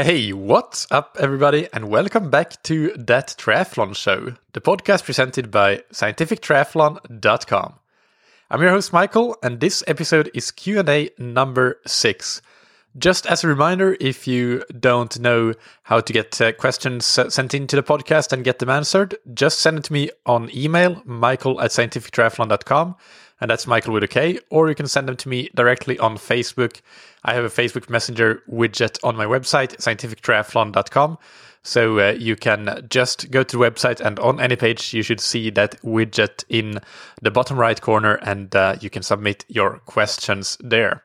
Hey, what's up, everybody, and welcome back to That Triathlon Show, the podcast presented by scientifictriathlon.com. I'm your host, Michael, and this episode is Q&A number six. Just as a reminder, if you don't know how to get uh, questions sent into the podcast and get them answered, just send it to me on email, michael at scientifictriathlon.com, and that's Michael with a K, or you can send them to me directly on Facebook. I have a Facebook Messenger widget on my website, scientifictriathlon.com. So uh, you can just go to the website, and on any page, you should see that widget in the bottom right corner, and uh, you can submit your questions there.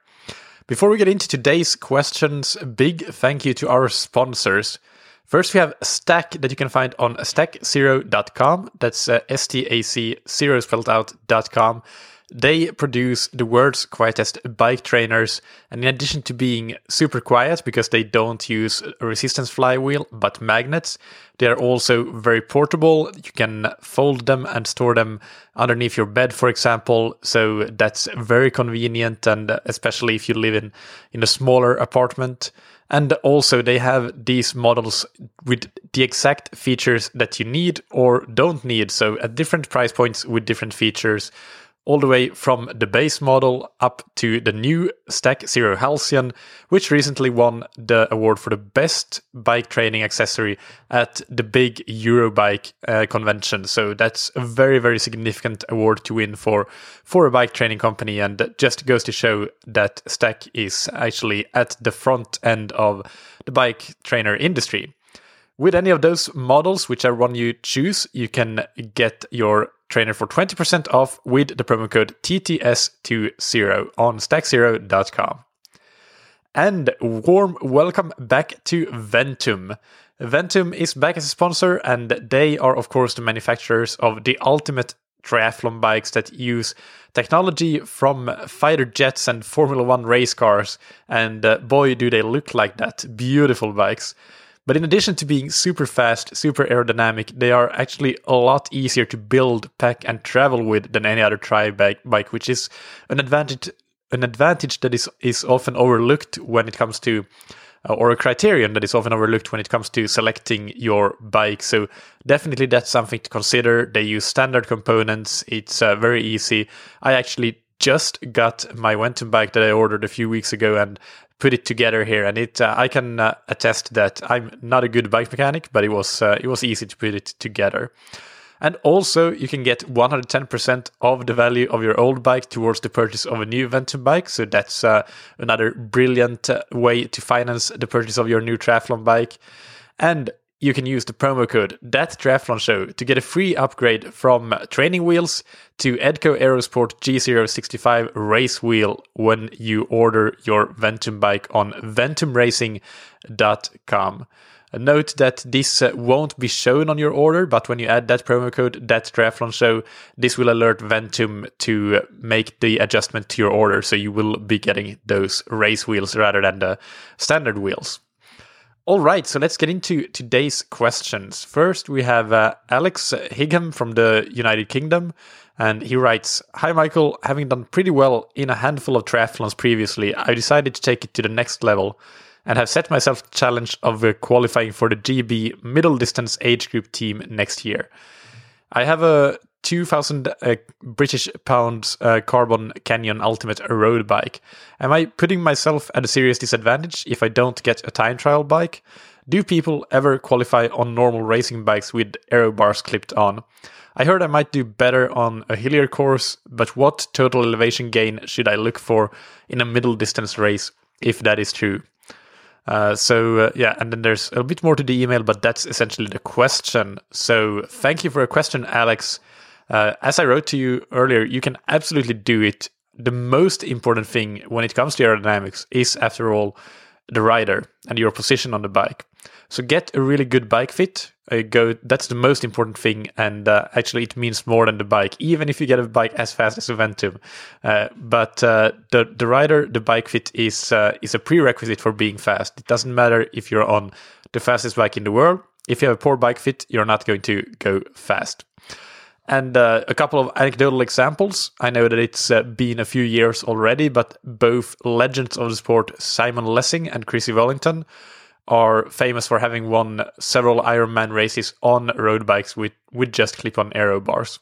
Before we get into today's questions, big thank you to our sponsors. First, we have Stac that you can find on stac0.com. That's uh, S T A C, zero spelled out.com. They produce the world's quietest bike trainers, and in addition to being super quiet because they don't use a resistance flywheel but magnets, they are also very portable. You can fold them and store them underneath your bed, for example. So that's very convenient, and especially if you live in, in a smaller apartment. And also, they have these models with the exact features that you need or don't need. So, at different price points with different features all the way from the base model up to the new Stac Zero Halcyon, which recently won the award for the best bike training accessory at the big Eurobike uh, convention. So that's a very, very significant award to win for, for a bike training company. And that just goes to show that Stac is actually at the front end of the bike trainer industry. With any of those models, whichever one you choose, you can get your trainer for 20% off with the promo code TTS20 on stac0.com. And warm welcome back to Ventum. Ventum is back as a sponsor, and they are, of course, the manufacturers of the ultimate triathlon bikes that use technology from fighter jets and Formula One race cars. And uh, boy, do they look like that! Beautiful bikes. But in addition to being super fast, super aerodynamic, they are actually a lot easier to build, pack, and travel with than any other tri bike, which is an advantage an advantage that is is often overlooked when it comes to uh, or a criterion that is often overlooked when it comes to selecting your bike. So definitely that's something to consider. They use standard components. It's uh, very easy. I actually just got my Ventum bike that I ordered a few weeks ago, and put it together here, and it uh, I can uh, attest that I'm not a good bike mechanic, but it was uh, it was easy to put it together. And also, you can get 110% of the value of your old bike towards the purchase of a new Ventum bike. So that's uh, another brilliant uh, way to finance the purchase of your new triathlon bike. And you can use the promo code that show to get a free upgrade from training wheels to Edco Aerosport G065 race wheel when you order your Ventum bike on ventumracing.com. Note that this uh, won't be shown on your order, but when you add that promo code, that show, this will alert Ventum to make the adjustment to your order. So you will be getting those race wheels rather than the standard wheels. All right, so let's get into today's questions. First, we have uh, Alex Higham from the United Kingdom, and he writes Hi, Michael. Having done pretty well in a handful of triathlons previously, I decided to take it to the next level and have set myself the challenge of uh, qualifying for the GB middle distance age group team next year. I have a 2000 uh, British pounds uh, carbon canyon ultimate road bike. Am I putting myself at a serious disadvantage if I don't get a time trial bike? Do people ever qualify on normal racing bikes with aero bars clipped on? I heard I might do better on a hillier course, but what total elevation gain should I look for in a middle distance race if that is true? Uh, so uh, yeah, and then there's a bit more to the email, but that's essentially the question. So thank you for a question, Alex. Uh, as I wrote to you earlier, you can absolutely do it. The most important thing when it comes to aerodynamics is, after all, the rider and your position on the bike. So get a really good bike fit. Uh, go. That's the most important thing, and uh, actually, it means more than the bike. Even if you get a bike as fast as a Ventum, uh, but uh, the the rider, the bike fit is uh, is a prerequisite for being fast. It doesn't matter if you're on the fastest bike in the world. If you have a poor bike fit, you're not going to go fast. And uh, a couple of anecdotal examples. I know that it's uh, been a few years already, but both legends of the sport, Simon Lessing and Chrissie Wellington, are famous for having won several Ironman races on road bikes with, with just clip on aero bars.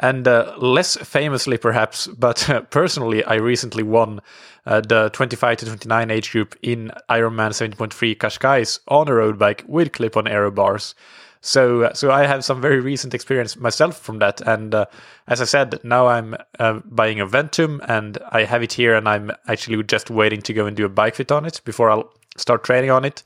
And uh, less famously, perhaps, but uh, personally, I recently won uh, the 25 to 29 age group in Ironman 70.3 Cascais on a road bike with clip on aero bars. So, uh, so I have some very recent experience myself from that. And uh, as I said, now I'm uh, buying a Ventum and I have it here and I'm actually just waiting to go and do a bike fit on it before I'll start training on it.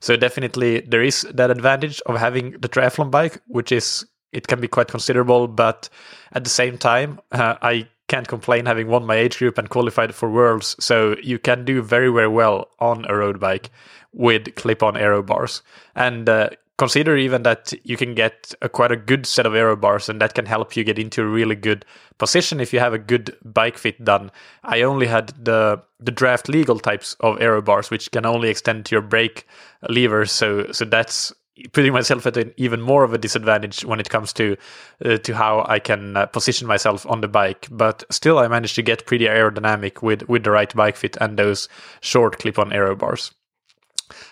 So definitely there is that advantage of having the triathlon bike, which is it can be quite considerable, but at the same time, uh, I can't complain having won my age group and qualified for worlds. So you can do very, very well on a road bike with clip-on aero bars. And uh, consider even that you can get a, quite a good set of aero bars and that can help you get into a really good position if you have a good bike fit done i only had the the draft legal types of aero bars which can only extend to your brake levers so so that's putting myself at an even more of a disadvantage when it comes to uh, to how I can uh, position myself on the bike. But still, I managed to get pretty aerodynamic with with the right bike fit and those short clip-on aero bars.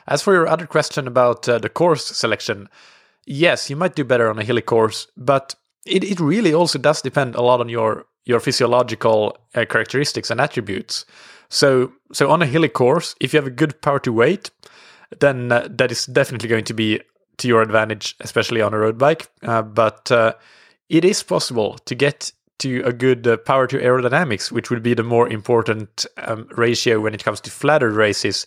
As for your other question about uh, the course selection, yes, you might do better on a hilly course, but it, it really also does depend a lot on your your physiological uh, characteristics and attributes. So so on a hilly course, if you have a good power to weight, then uh, that is definitely going to be to your advantage, especially on a road bike. Uh, but uh, it is possible to get to a good uh, power to aerodynamics, which would be the more important um, ratio when it comes to flatter races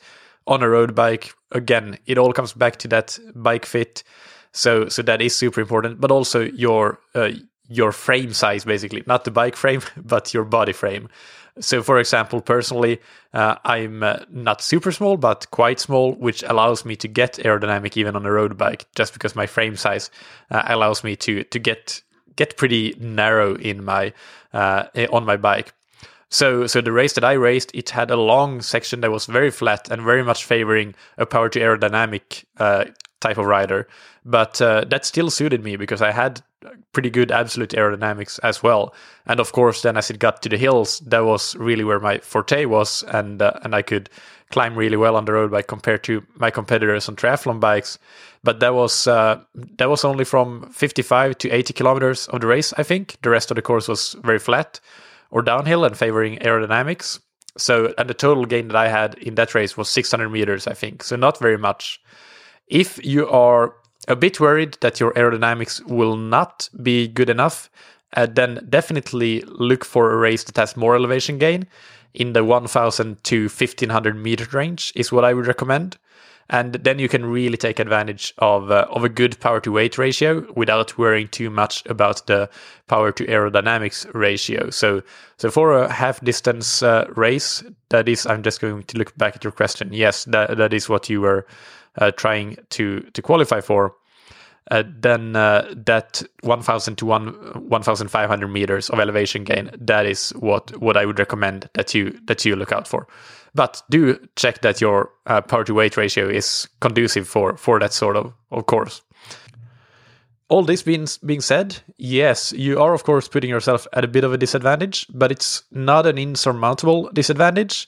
on a road bike. Again, it all comes back to that bike fit. So so that is super important, but also your uh, your frame size basically, not the bike frame, but your body frame. So, for example, personally, uh, I'm uh, not super small, but quite small, which allows me to get aerodynamic even on a road bike, just because my frame size uh, allows me to to get get pretty narrow in my uh, on my bike. So, so the race that I raced, it had a long section that was very flat and very much favoring a power to aerodynamic uh, type of rider. But uh, that still suited me because I had pretty good absolute aerodynamics as well. And of course, then as it got to the hills, that was really where my forte was, and uh, and I could climb really well on the road bike compared to my competitors on triathlon bikes. But that was uh, that was only from 55 to 80 kilometers of the race, I think. The rest of the course was very flat or downhill and favoring aerodynamics. So, and the total gain that I had in that race was 600 meters, I think. So, not very much. If you are a bit worried that your aerodynamics will not be good enough, uh, then definitely look for a race that has more elevation gain in the 1000 to 1500 meter range, is what I would recommend and then you can really take advantage of uh, of a good power to weight ratio without worrying too much about the power to aerodynamics ratio. So so for a half distance uh, race, that is, I'm just going to look back at your question. Yes, that that is what you were uh, trying to to qualify for. Uh, then uh, that 1000 to 1 1500 meters of elevation gain that is what what I would recommend that you that you look out for but do check that your uh, power to weight ratio is conducive for for that sort of of course. All this being being said, yes, you are of course putting yourself at a bit of a disadvantage, but it's not an insurmountable disadvantage.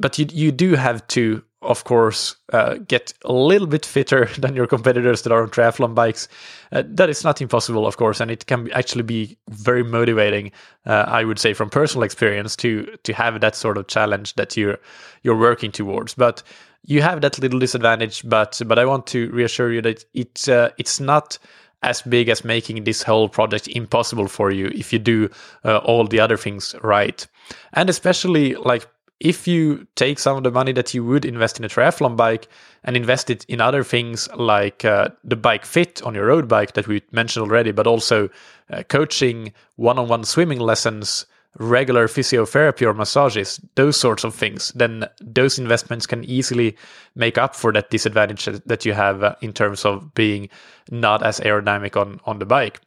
But you you do have to of course, uh, get a little bit fitter than your competitors that are on triathlon bikes. Uh, that is not impossible, of course, and it can actually be very motivating. Uh, I would say, from personal experience, to to have that sort of challenge that you're you're working towards. But you have that little disadvantage. But but I want to reassure you that it's uh, it's not as big as making this whole project impossible for you if you do uh, all the other things right, and especially like if you take some of the money that you would invest in a triathlon bike and invest it in other things like uh, the bike fit on your road bike that we mentioned already, but also uh, coaching, one on one swimming lessons, regular physiotherapy or massages, those sorts of things, then those investments can easily make up for that disadvantage that you have uh, in terms of being not as aerodynamic on, on the bike.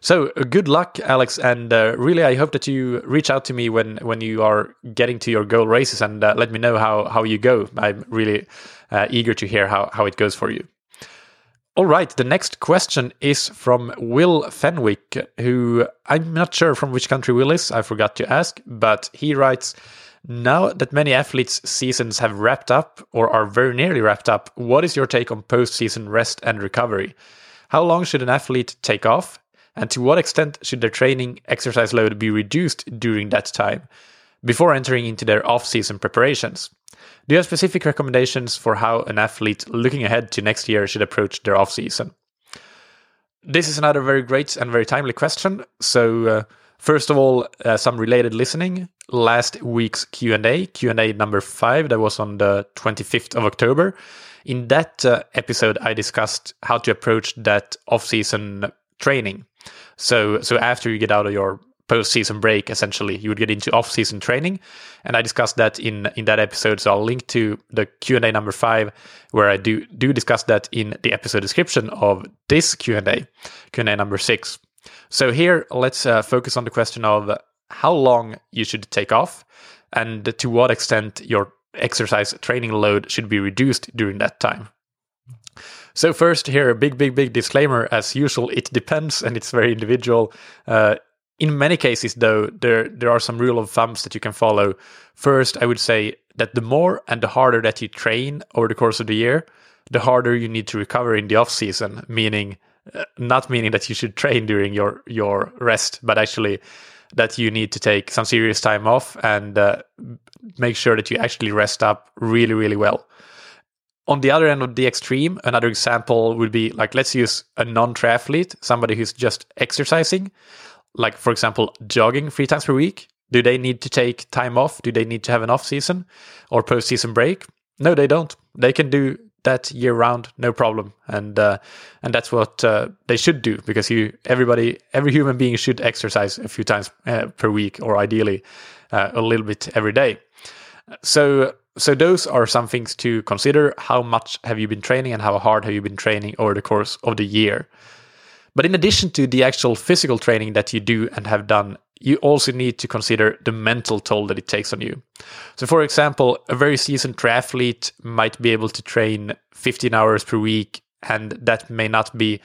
So uh, good luck, Alex, and uh, really I hope that you reach out to me when when you are getting to your goal races and uh, let me know how how you go. I'm really uh, eager to hear how how it goes for you. All right, the next question is from Will Fenwick, who I'm not sure from which country Will is. I forgot to ask, but he writes. Now that many athletes' seasons have wrapped up or are very nearly wrapped up, what is your take on post season rest and recovery? How long should an athlete take off? And to what extent should their training exercise load be reduced during that time before entering into their off season preparations? Do you have specific recommendations for how an athlete looking ahead to next year should approach their off season? This is another very great and very timely question. So, uh, first of all, uh, some related listening. Last week's Q&A, Q&A number 5 that was on the 25th of October. In that uh, episode I discussed how to approach that off-season training. So so after you get out of your post-season break essentially you would get into off-season training. And i discussed that in in that episode so i'll link to the q&a number five where i do do discuss that in the episode description of this q&a q&a number six. So here let's uh, focus on the question of how long you should take off and to what extent your exercise training load should be reduced during that time so first here a big big big disclaimer as usual it depends and it's very individual uh, in many cases, though, there there are some rule of thumbs that you can follow. First, I would say that the more and the harder that you train over the course of the year, the harder you need to recover in the off season. Meaning, uh, not meaning that you should train during your your rest, but actually that you need to take some serious time off and uh, make sure that you actually rest up really really well. On the other end of the extreme, another example would be like let's use a non triathlete, somebody who's just exercising like for example jogging three times per week. Do they need to take time off? Do they need to have an off season or post season break? No they don't. They can do that year round no problem. And uh, and that's what uh, they should do because you everybody every human being should exercise a few times uh, per week or ideally uh, a little bit every day so so those are some things to consider how much have you been training and how hard have you been training over the course of the year but in addition to the actual physical training that you do and have done, you also need to consider the mental toll that it takes on you. So, for example, a very seasoned triathlete might be able to train 15 hours per week, and that may not be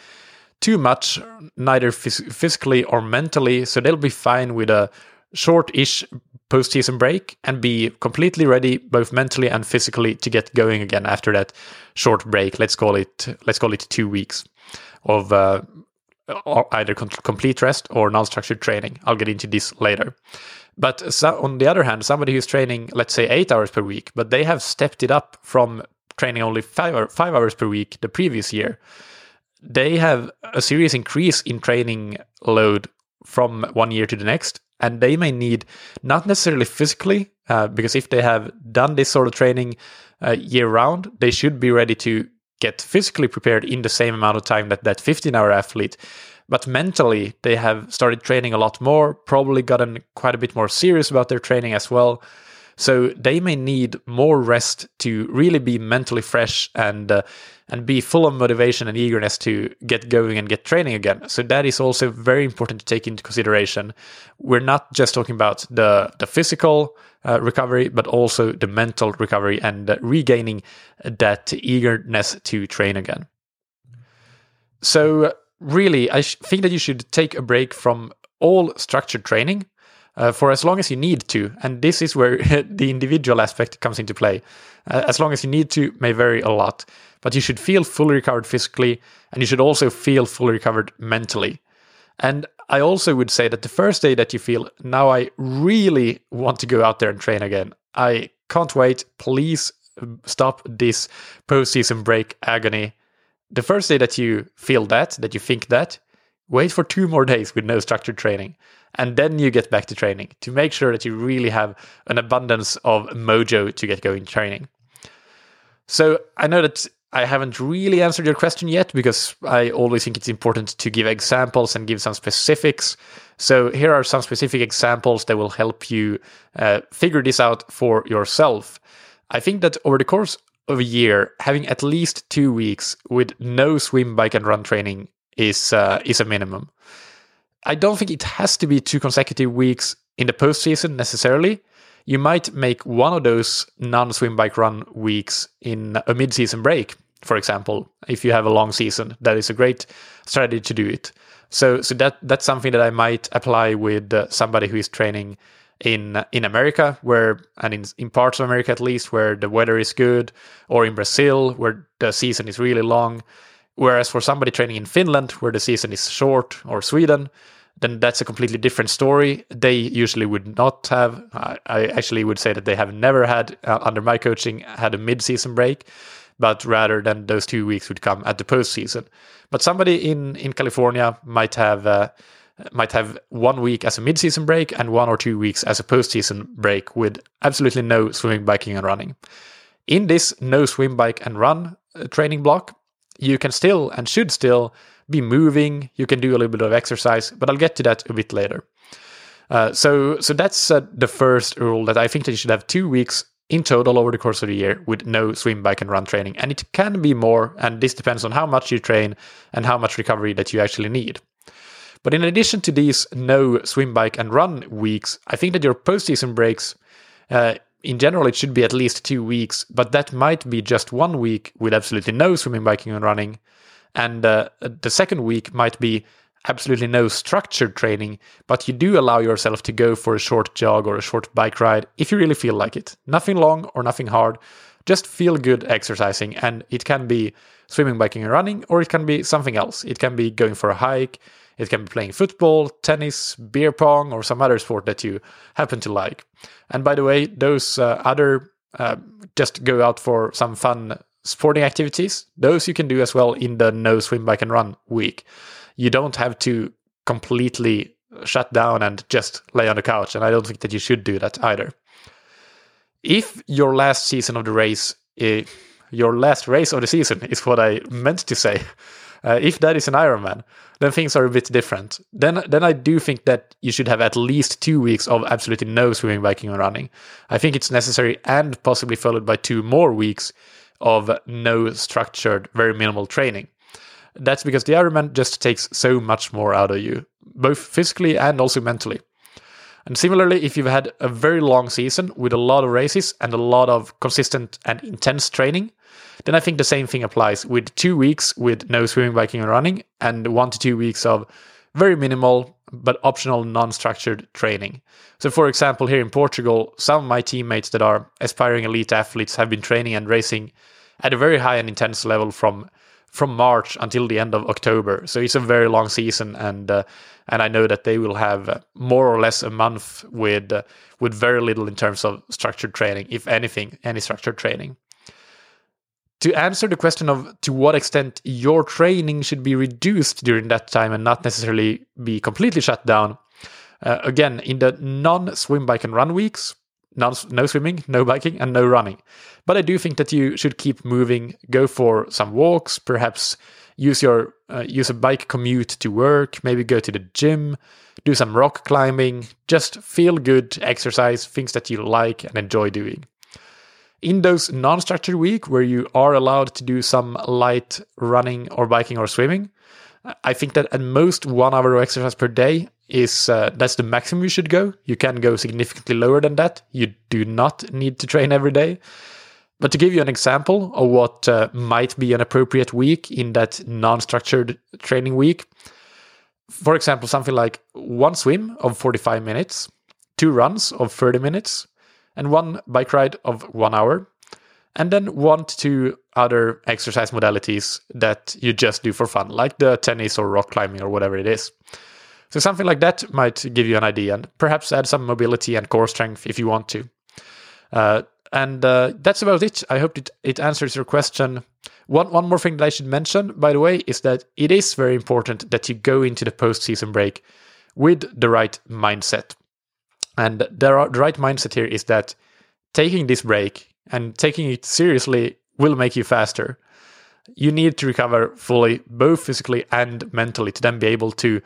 too much, neither phys- physically or mentally. So, they'll be fine with a short ish post season break and be completely ready, both mentally and physically, to get going again after that short break. Let's call it, let's call it two weeks of uh, either complete rest or non-structured training. I'll get into this later. But so, on the other hand, somebody who's training, let's say, eight hours per week, but they have stepped it up from training only five, or five hours per week the previous year, they have a serious increase in training load from one year to the next. And they may need, not necessarily physically, uh, because if they have done this sort of training uh, year round, they should be ready to get physically prepared in the same amount of time that that 15 hour athlete. But mentally they have started training a lot more probably gotten quite a bit more serious about their training as well so they may need more rest to really be mentally fresh and uh, and be full of motivation and eagerness to get going and get training again. So that is also very important to take into consideration. We're not just talking about the the physical uh, recovery, but also the mental recovery and uh, regaining that eagerness to train again. So really, I sh- think that you should take a break from all structured training uh, for as long as you need to. And this is where the individual aspect comes into play. Uh, as long as you need to may vary a lot, but you should feel fully recovered physically and you should also feel fully recovered mentally. And I also would say that the first day that you feel, now I really want to go out there and train again, I can't wait, please um, stop this post season break agony. The first day that you feel that, that you think that, wait for two more days with no structured training and then you get back to training to make sure that you really have an abundance of mojo to get going training. So I know that I haven't really answered your question yet because I always think it's important to give examples and give some specifics. So here are some specific examples that will help you uh, figure this out for yourself. I think that over the course of a year, having at least two weeks with no swim, bike, and run training is uh, is a minimum. I don't think it has to be two consecutive weeks in the postseason necessarily. You might make one of those non swim bike run weeks in a mid season break, for example. If you have a long season, that is a great strategy to do it. So, so that that's something that I might apply with uh, somebody who is training in in America, where and in in parts of America at least, where the weather is good, or in Brazil, where the season is really long. Whereas for somebody training in Finland, where the season is short, or Sweden, then that's a completely different story. They usually would not have. I, actually would say that they have never had uh, under my coaching had a mid-season break, but rather than those two weeks would come at the postseason. But somebody in in California might have. Uh, might have one week as a mid-season break and one or two weeks as a postseason break with absolutely no swimming, biking, and running. In this no swim, bike, and run uh, training block, you can still and should still be moving. You can do a little bit of exercise, but I'll get to that a bit later. Uh, so, so that's uh, the first rule that I think that you should have two weeks in total over the course of the year with no swim, bike, and run training. And it can be more, and this depends on how much you train and how much recovery that you actually need. But in addition to these no swim, bike, and run weeks, I think that your postseason breaks, uh, in general, it should be at least two weeks, but that might be just one week with absolutely no swimming, biking, and running. And uh, the second week might be absolutely no structured training, but you do allow yourself to go for a short jog or a short bike ride if you really feel like it. Nothing long or nothing hard, just feel good exercising. And it can be swimming, biking, and running, or it can be something else. It can be going for a hike, it can be playing football, tennis, beer pong, or some other sport that you happen to like. And by the way, those uh, other uh, just go out for some fun sporting activities. Those you can do as well in the no swim, bike, and run week. You don't have to completely shut down and just lay on the couch. And I don't think that you should do that either. If your last season of the race, uh, your last race of the season is what I meant to say, uh, if that is an Ironman, then things are a bit different. Then, then I do think that you should have at least two weeks of absolutely no swimming, biking, and running. I think it's necessary and possibly followed by two more weeks of no structured, very minimal training. That's because the Ironman just takes so much more out of you, both physically and also mentally. And similarly, if you've had a very long season with a lot of races and a lot of consistent and intense training, then I think the same thing applies with two weeks with no swimming, biking, and running, and one to two weeks of very minimal but optional non structured training. So, for example, here in Portugal, some of my teammates that are aspiring elite athletes have been training and racing at a very high and intense level from from March until the end of October. So it's a very long season, and uh, and I know that they will have more or less a month with uh, with very little in terms of structured training, if anything, any structured training to answer the question of to what extent your training should be reduced during that time and not necessarily be completely shut down. Uh, again, in the non swim, bike, and run weeks, non, no swimming, no biking, and no running. But I do think that you should keep moving, go for some walks, perhaps use your uh, use a bike commute to work, maybe go to the gym, do some rock climbing, just feel good, exercise, things that you like and enjoy doing in those non-structured week where you are allowed to do some light running or biking or swimming i think that at most one hour of exercise per day is uh, that's the maximum you should go. You can go significantly lower than that. You do not need to train every day. But to give you an example of what uh, might be an appropriate week in that non-structured training week for example something like one swim of 45 minutes two runs of 30 minutes and one bike ride of one hour, and then one to two other exercise modalities that you just do for fun, like the tennis or rock climbing or whatever it is. So something like that might give you an idea, and perhaps add some mobility and core strength if you want to. Uh, and uh, that's about it. I hope it, it answers your question. One one more thing that I should mention, by the way, is that it is very important that you go into the postseason break with the right mindset. And the right mindset here is that taking this break and taking it seriously will make you faster. You need to recover fully, both physically and mentally, to then be able to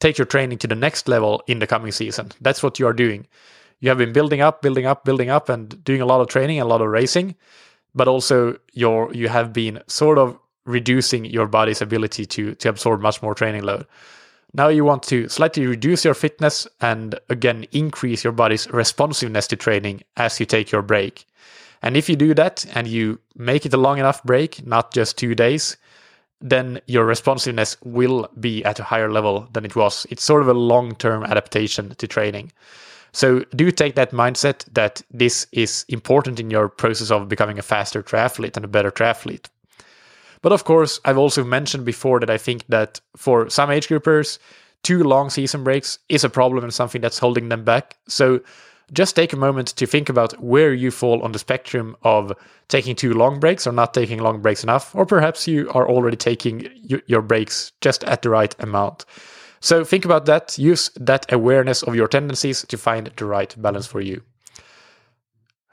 take your training to the next level in the coming season. That's what you are doing. You have been building up, building up, building up, and doing a lot of training, a lot of racing, but also your you have been sort of reducing your body's ability to to absorb much more training load. Now you want to slightly reduce your fitness and again increase your body's responsiveness to training as you take your break. And if you do that and you make it a long enough break, not just two days, then your responsiveness will be at a higher level than it was. It's sort of a long term adaptation to training. So do take that mindset that this is important in your process of becoming a faster triathlete and a better triathlete. But of course, I've also mentioned before that I think that for some age groupers, two long season breaks is a problem and something that's holding them back. So just take a moment to think about where you fall on the spectrum of taking too long breaks or not taking long breaks enough, or perhaps you are already taking your breaks just at the right amount. So think about that, use that awareness of your tendencies to find the right balance for you.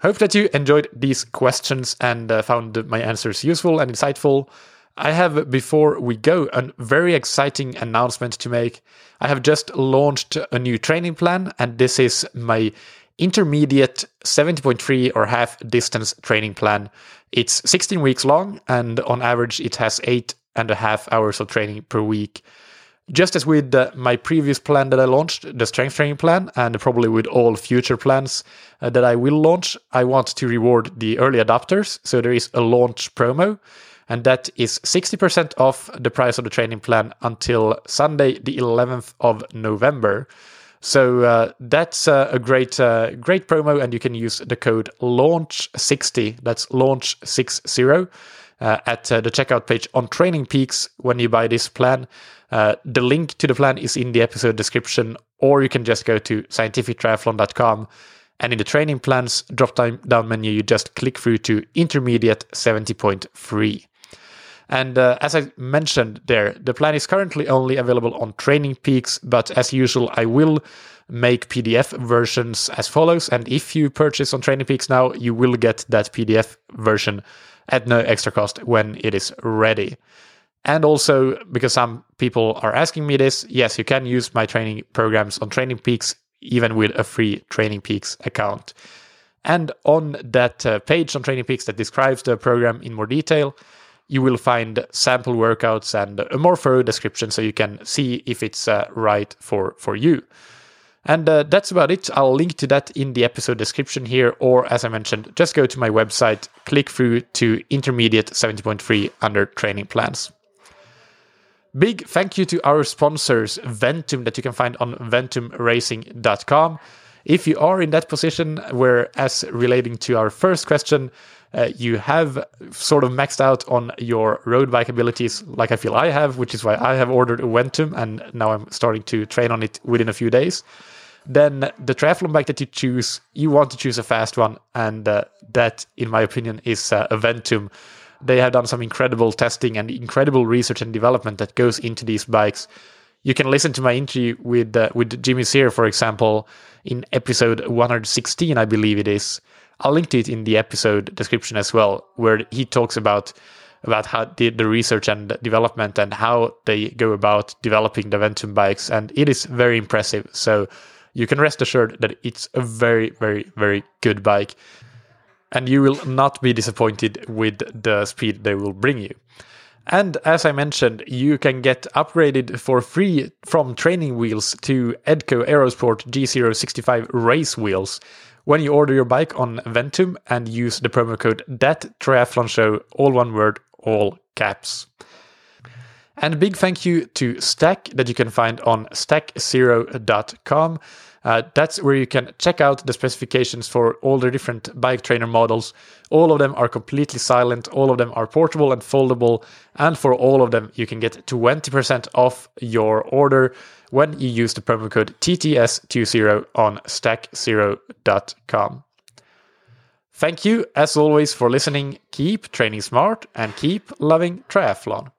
Hope that you enjoyed these questions and uh, found my answers useful and insightful. I have, before we go, a very exciting announcement to make. I have just launched a new training plan, and this is my intermediate 70.3 or half distance training plan. It's 16 weeks long, and on average, it has eight and a half hours of training per week. Just as with uh, my previous plan that I launched, the strength training plan, and probably with all future plans uh, that I will launch, I want to reward the early adopters. So there is a launch promo, and that is 60% off the price of the training plan until Sunday, the 11th of November. So uh, that's uh, a great uh, great promo, and you can use the code launch60. That's launch60 uh, at uh, the checkout page on Training Peaks when you buy this plan. Uh, the link to the plan is in the episode description, or you can just go to scientifictriathlon.com. And in the training plans drop down menu, you just click through to intermediate 70.3. And uh, as I mentioned there, the plan is currently only available on Training Peaks, but as usual, I will make PDF versions as follows. And if you purchase on Training Peaks now, you will get that PDF version at no extra cost when it is ready. And also, because some people are asking me this, yes, you can use my training programs on Training Peaks, even with a free Training Peaks account. And on that uh, page on Training Peaks that describes the program in more detail, you will find sample workouts and a more thorough description so you can see if it's uh, right for, for you. And uh, that's about it. I'll link to that in the episode description here, or as I mentioned, just go to my website, click through to intermediate 70.3 under training plans. Big thank you to our sponsors, Ventum, that you can find on ventumracing.com. If you are in that position where, as relating to our first question, uh, you have sort of maxed out on your road bike abilities, like I feel I have, which is why I have ordered a Ventum and now I'm starting to train on it within a few days. Then the triathlon bike that you choose, you want to choose a fast one, and uh, that, in my opinion, is uh, a Ventum. They have done some incredible testing and incredible research and development that goes into these bikes. You can listen to my interview with uh, with Jimmy Sear, for example, in episode 116, I believe it is. I'll link to it in the episode description as well, where he talks about about how the, the research and development and how they go about developing the Ventum bikes, and it is very impressive. So you can rest assured that it's a very, very, very good bike, and you will not be disappointed with the speed they will bring you. And as I mentioned, you can get upgraded for free from training wheels to Edco Aerosport G065 race wheels when you order your bike on Ventum and use the promo code that triathlon show, all one word, all caps. And a big thank you to Stac that you can find on stac0.com. Uh, that's where you can check out the specifications for all the different bike trainer models. All of them are completely silent, all of them are portable and foldable, and for all of them, you can get 20% off your order when you use the promo code TTS20 on stac0.com. Thank you, as always, for listening. Keep training smart and keep loving triathlon.